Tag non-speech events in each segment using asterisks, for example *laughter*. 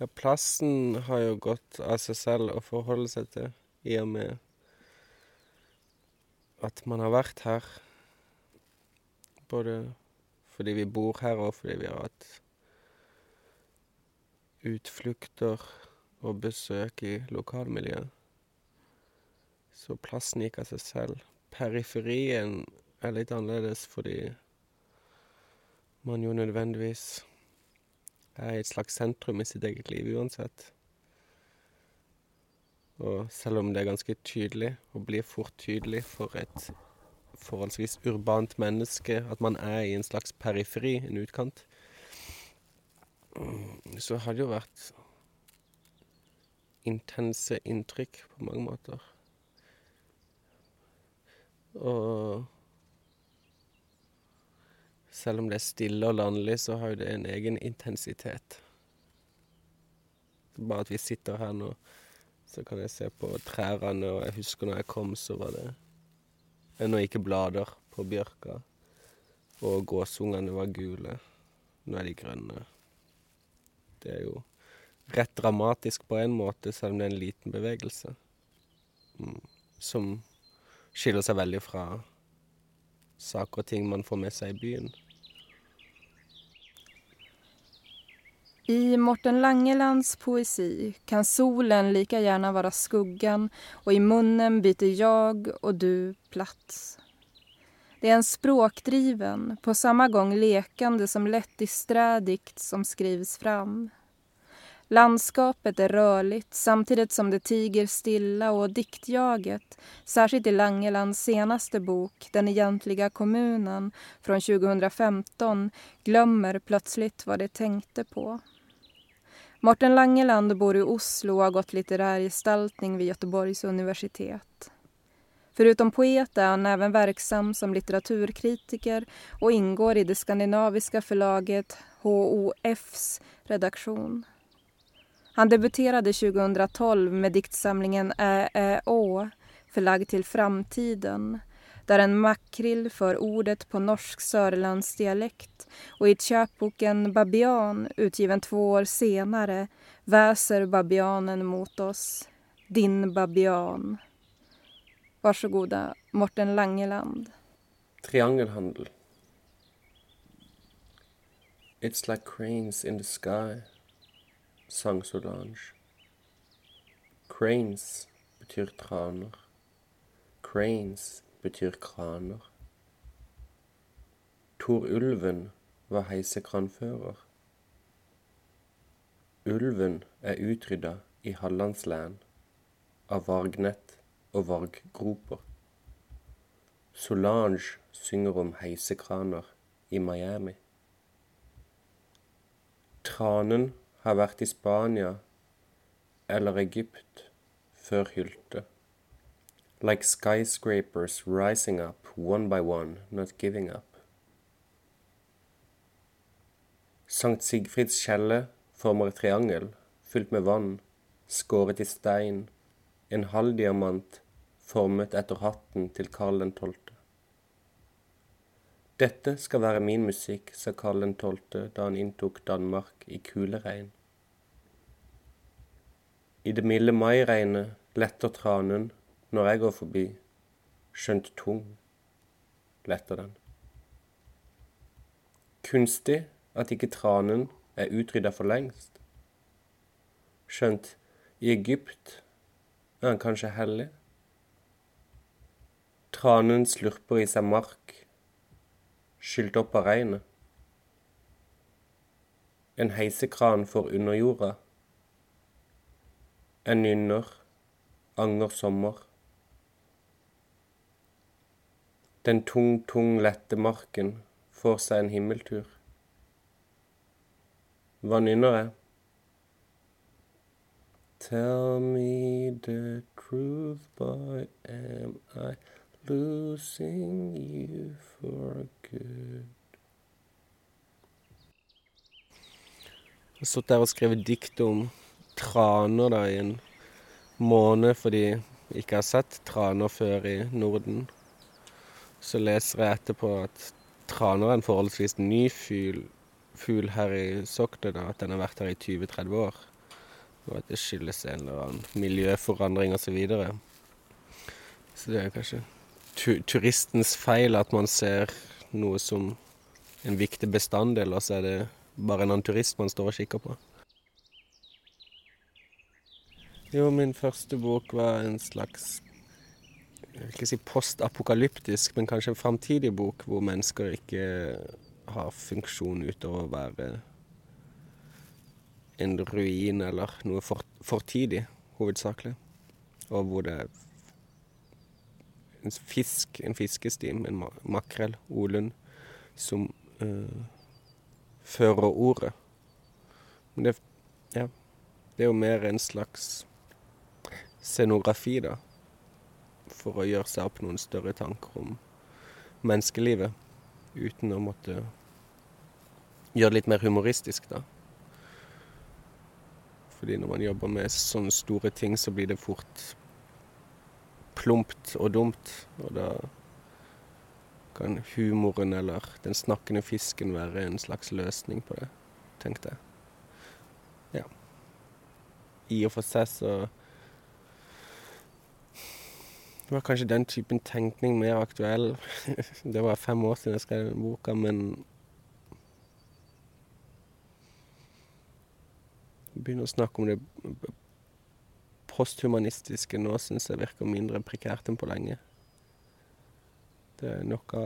Ja, plassen har jo gått av seg selv å forholde seg til, i og med at man har vært her. Både fordi vi bor her, og fordi vi har hatt utflukter og besøk i lokalmiljøet. Så plassen gikk av seg selv. Periferien er litt annerledes fordi man jo nødvendigvis er i et slags sentrum i sitt eget liv uansett. Og selv om det er ganske tydelig, og blir fort tydelig for et forholdsvis urbant menneske at man er i en slags periferi, en utkant, så har det jo vært intense inntrykk på mange måter. Og selv om det er stille og landlig, så har jo det en egen intensitet. Bare at vi sitter her nå, så kan jeg se på trærne, og jeg husker når jeg kom, så var det ennå ikke blader på bjørka, og gåsungene var gule. Nå er de grønne. Det er jo rett dramatisk på en måte, selv om det er en liten bevegelse. Som skiller seg veldig fra saker og ting man får med seg i byen. I Morten Langelands poesi kan solen lika gärna vara skuggan och i munnen byter jag och du plats. Det är en språkdriven, på samma gång lekande som lättdisträ dikt som skrivs fram. Landskapet är rörligt samtidigt som det tiger stilla och diktjaget, särskilt i Langelands senaste bok Den egentliga kommunen från 2015, glömmer plötsligt vad det tänkte på. Morten Langeland bor i Oslo og har gått litterär gestaltning vid Göteborgs universitet. Förutom poet är han även verksam som litteraturkritiker och ingår i det skandinaviska förlaget HOFs redaktion. Han debuterade 2012 med diktsamlingen Ä, Ä, till framtiden, där en makrill får ordet på norsk sörlandsdialekt och i köpboken Babian, utgiven två år senare, väser babianen mot oss. Din babian. Varsågoda, Morten Langeland. Triangelhandel. It's like cranes in the sky, sang Solange. Cranes betyr traner. Cranes betyr kraner. Tor Ulven var heisekranfører. Ulven er utrydda i Hallandslæn av vargnett og varggroper. Solange synger om heisekraner i Miami. Tranen har vært i Spania eller Egypt før Hylte. Like skyscrapers rising up one by one, not giving up. Sankt Sigfrids kjelle former et triangel fylt med vann, skåret i stein, en halvdiamant formet etter hatten til Karl 12. Dette skal være min musikk, sa Karl 12. da han inntok Danmark i kuleregn. I det milde mairegnet letter tranen når jeg går forbi, skjønt tung letter den. Kunstig at ikke tranen er utrydda for lengst. Skjønt i Egypt er han kanskje hellig. Tranen slurper i seg mark, skylt opp av regnet. En heisekran for underjorda. En nynner, anger sommer. Den tung, tung, lette marken får seg en himmeltur. Hva nynner jeg? Tell me the truth, boy, am I losing you for good? Jeg har stått der og skrevet dikt om traner da i en måned fordi jeg ikke har sett traner før i Norden. Så leser jeg etterpå at traner er en forholdsvis ny fugl fugl her i Sokne, da, at den har vært her i 20-30 år. Og at det skyldes en eller annen miljøforandring osv. Så, videre. så det er kanskje tu turistens feil at man ser noe som en viktig bestanddel, og så er det bare en annen turist man står og kikker på. Jo, min første bok var en slags jeg vil ikke si postapokalyptisk, men kanskje en framtidig bok hvor mennesker ikke har funksjon utover å være en ruin eller noe for, fortidig, hovedsakelig. Og hvor det er en fisk, en fiskestim, en makrell, olund, som øh, fører ordet. Men det, ja, det er jo mer en slags scenografi, da. For å gjøre seg opp noen større tanker om menneskelivet. Uten å måtte gjøre det litt mer humoristisk, da. Fordi når man jobber med sånne store ting, så blir det fort plumpt og dumt. Og da kan humoren eller den snakkende fisken være en slags løsning på det, tenkte jeg. Ja. I og for seg så var kanskje den typen tenkning mer aktuell. *laughs* det var fem år siden jeg skrev den boka, men Begynner å snakke om det posthumanistiske nå syns jeg virker mindre prekært enn på lenge. Det er noe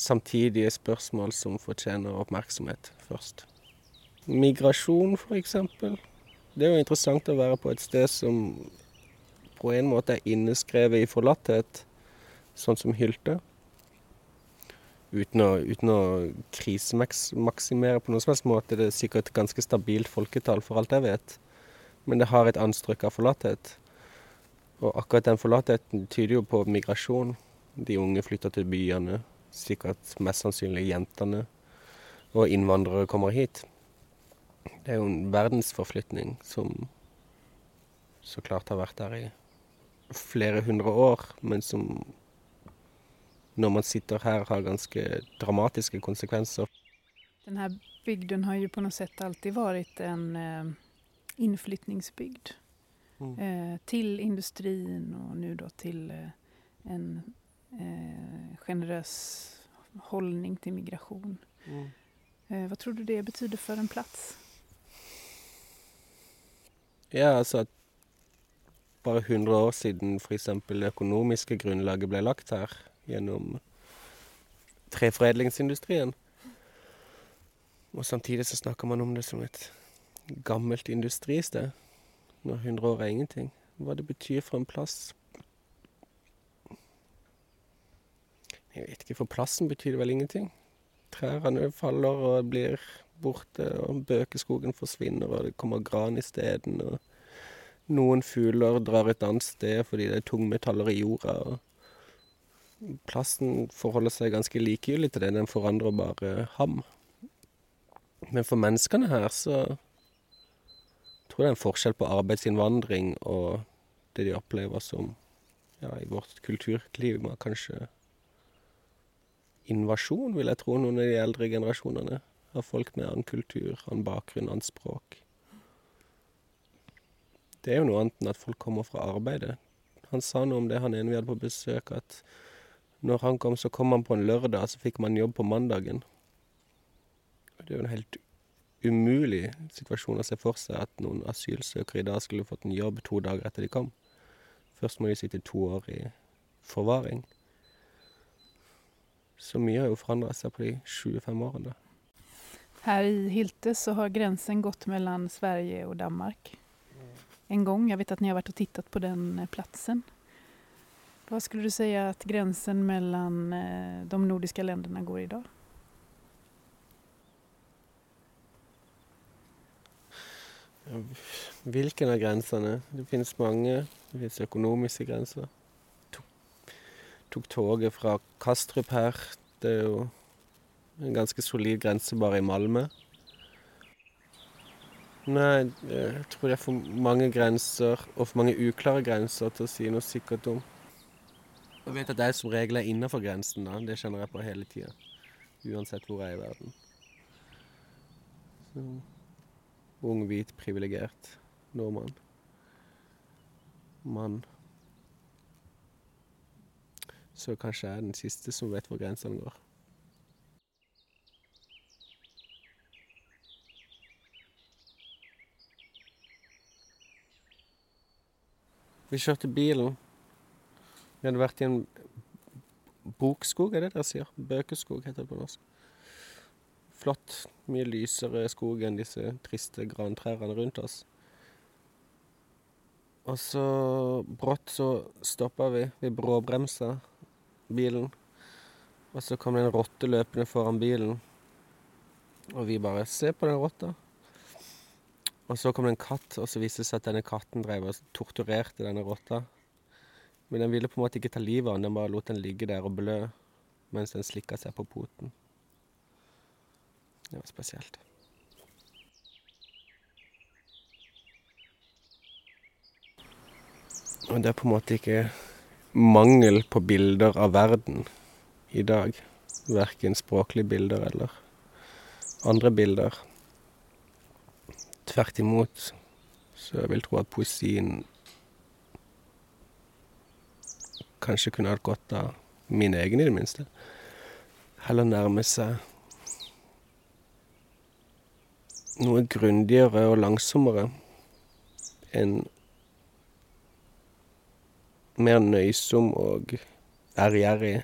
Samtidige spørsmål som fortjener oppmerksomhet først. Migrasjon, for eksempel. Det er jo interessant å være på et sted som på en måte er inneskrevet i forlatthet, sånn som Hylte. Uten å, å krisemaksimere på noen som helst måte. Det er sikkert et ganske stabilt folketall, for alt jeg vet. Men det har et anstrøk av forlatthet. Og akkurat den forlattheten tyder jo på migrasjon. De unge flytter til byene. Sikkert mest sannsynlig jentene. Og innvandrere kommer hit. Det er jo en verdensforflytning som så klart har vært der i flere hundre år, men som når man sitter her har ganske dramatiske konsekvenser. Denne bygden har jo på noe sett alltid vært en eh, innflytningsbygd. Mm. Eh, til industrien og nå da til eh, en generøs holdning til migrasjon. Mm. hva tror du det betyr for en plass? Ja, altså at bare 100 år siden f.eks. det økonomiske grunnlaget ble lagt her gjennom treforedlingsindustrien. Og samtidig så snakker man om det som et gammelt industristed. Når 100 år er ingenting. Hva det betyr for en plass. Jeg vet ikke, for plassen betyr det vel ingenting. Trærne faller og blir borte, og bøkeskogen forsvinner, og det kommer gran isteden. Og noen fugler drar et annet sted fordi det er tungmetaller i jorda. og Plassen forholder seg ganske likegyldig til det, den forandrer bare ham. Men for menneskene her så tror jeg det er en forskjell på arbeidsinnvandring og det de opplever som ja, i vårt kulturklima kanskje invasjon, vil jeg tro, noen av de eldre generasjonene av folk med annen kultur, annen bakgrunn, annet språk. Det er jo noe annet enn at folk kommer fra arbeidet. Han sa noe om det, han ene vi hadde på besøk, at når han kom, så kom han på en lørdag, så fikk man jobb på mandagen. Det er jo en helt umulig situasjon å se for seg at noen asylsøkere i dag skulle fått en jobb to dager etter de kom. Først må de sitte to år i forvaring. Så mye har jo forandra seg på de 25 årene. Her i Hylte så har grensen gått mellom Sverige og Danmark. En gang. Jeg vet at ni har vært og tittet på den plassen. Hva skulle du si at grensen mellom eh, de nordiske landene går i dag? Hvilken av grensene? Det finnes mange. Det finnes økonomiske grenser. Tok, tok toget fra Kastrup her. Det er jo en ganske solid grense bare i Malmö. Nei, jeg tror det er for mange grenser, og for mange uklare grenser, til å si noe sikkert om. Jeg vet at jeg som regel er innafor grensen, da. Det kjenner jeg på hele tida. Uansett hvor jeg er i verden. Så, ung, hvit, privilegert nordmann. Mann. Så kanskje jeg er den siste som vet hvor grensene går. Vi kjørte bilen. Vi hadde vært i en bokskog, er det det sier? Bøkeskog heter det på norsk. Flott. Mye lysere skog enn disse triste grantrærne rundt oss. Og så brått så stoppa vi. Vi bråbremsa bilen. Og så kom det en rotte løpende foran bilen. Og vi bare Se på den rotta. Og så kom det en katt, og så viste det seg at denne katten drev og torturerte denne rotta. Men den ville på en måte ikke ta livet av den, den bare lot den ligge der og blø mens den slikka seg på poten. Det var spesielt. Og det er på en måte ikke mangel på bilder av verden i dag. Verken språklige bilder eller andre bilder. Tvert imot. Så jeg vil tro at poesien kanskje kunne hatt godt av min egen, i det minste. Heller nærme seg noe grundigere og langsommere enn mer nøysom og ærgjerrig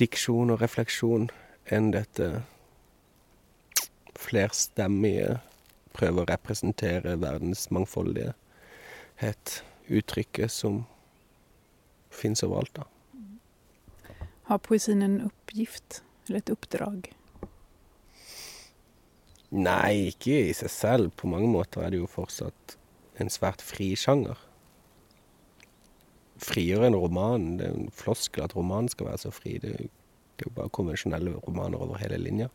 diksjon og refleksjon enn dette flerstemmige prøver å representere verdens mangfoldighet. Uttrykket som fins overalt, da. Har poesien en oppgift, eller et oppdrag? Nei, ikke i seg selv. På mange måter er det jo fortsatt en svært fri sjanger. Friere enn roman. Det er en floskel at romanen skal være så fri. Det er jo bare konvensjonelle romaner over hele linja.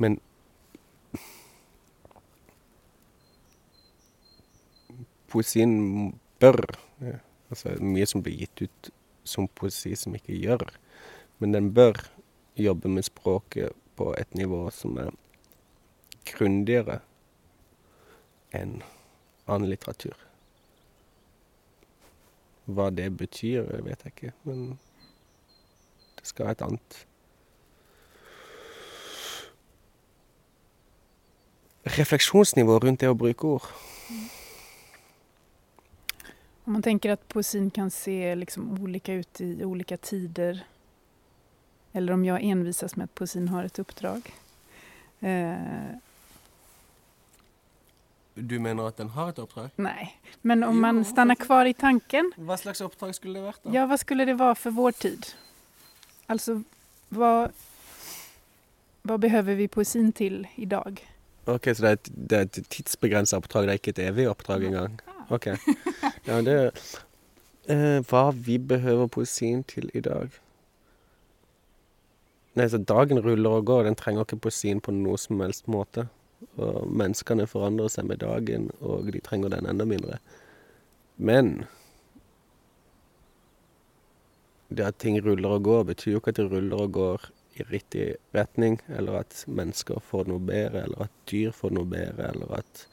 Men poesien bør Altså mye som blir gitt ut som poesi som ikke gjør. Men den bør jobbe med språket på et nivå som er grundigere enn annen litteratur. Hva det betyr, vet jeg ikke, men det skal ha et annet refleksjonsnivå rundt det å bruke ord. Om man tenker at poesien kan se liksom olika ut i olika tider eller om jeg envisas med at poesien har et oppdrag. Eh, Du mener at den har et oppdrag? nei, men om man stannar kvar i tanken, Hva slags oppdrag skulle det vært, da? ja, hva skulle det være for vår tid? Altså, hva, hva behøver vi poesien til i dag? Ok, Så det er et, det er et tidsbegrensa oppdrag, det er ikke et evig oppdrag engang? Ok. *laughs* Ja, det eh, Hva vi behøver poesien til i dag? Nei, så Dagen ruller og går, den trenger ikke poesien på noe som helst måte. Og menneskene forandrer seg med dagen, og de trenger den enda mindre. Men det at ting ruller og går, betyr jo ikke at det ruller og går i riktig retning, eller at mennesker får noe bedre, eller at dyr får noe bedre, eller at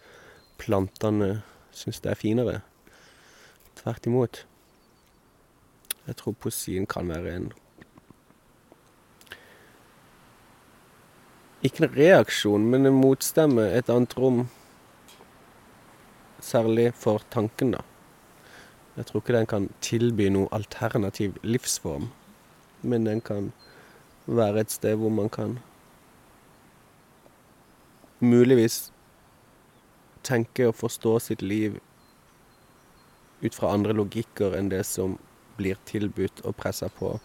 plantene syns det er finere. Tvert imot. Jeg tror poesien kan være en Ikke en reaksjon, men en motstemme, et annet rom. Særlig for tanken, da. Jeg tror ikke den kan tilby noe alternativ livsform, men den kan være et sted hvor man kan muligvis tenke og forstå sitt liv ut fra andre logikker enn det som blir tilbudt og pressa på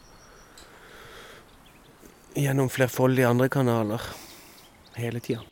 gjennom flerfoldige andre kanaler hele tida.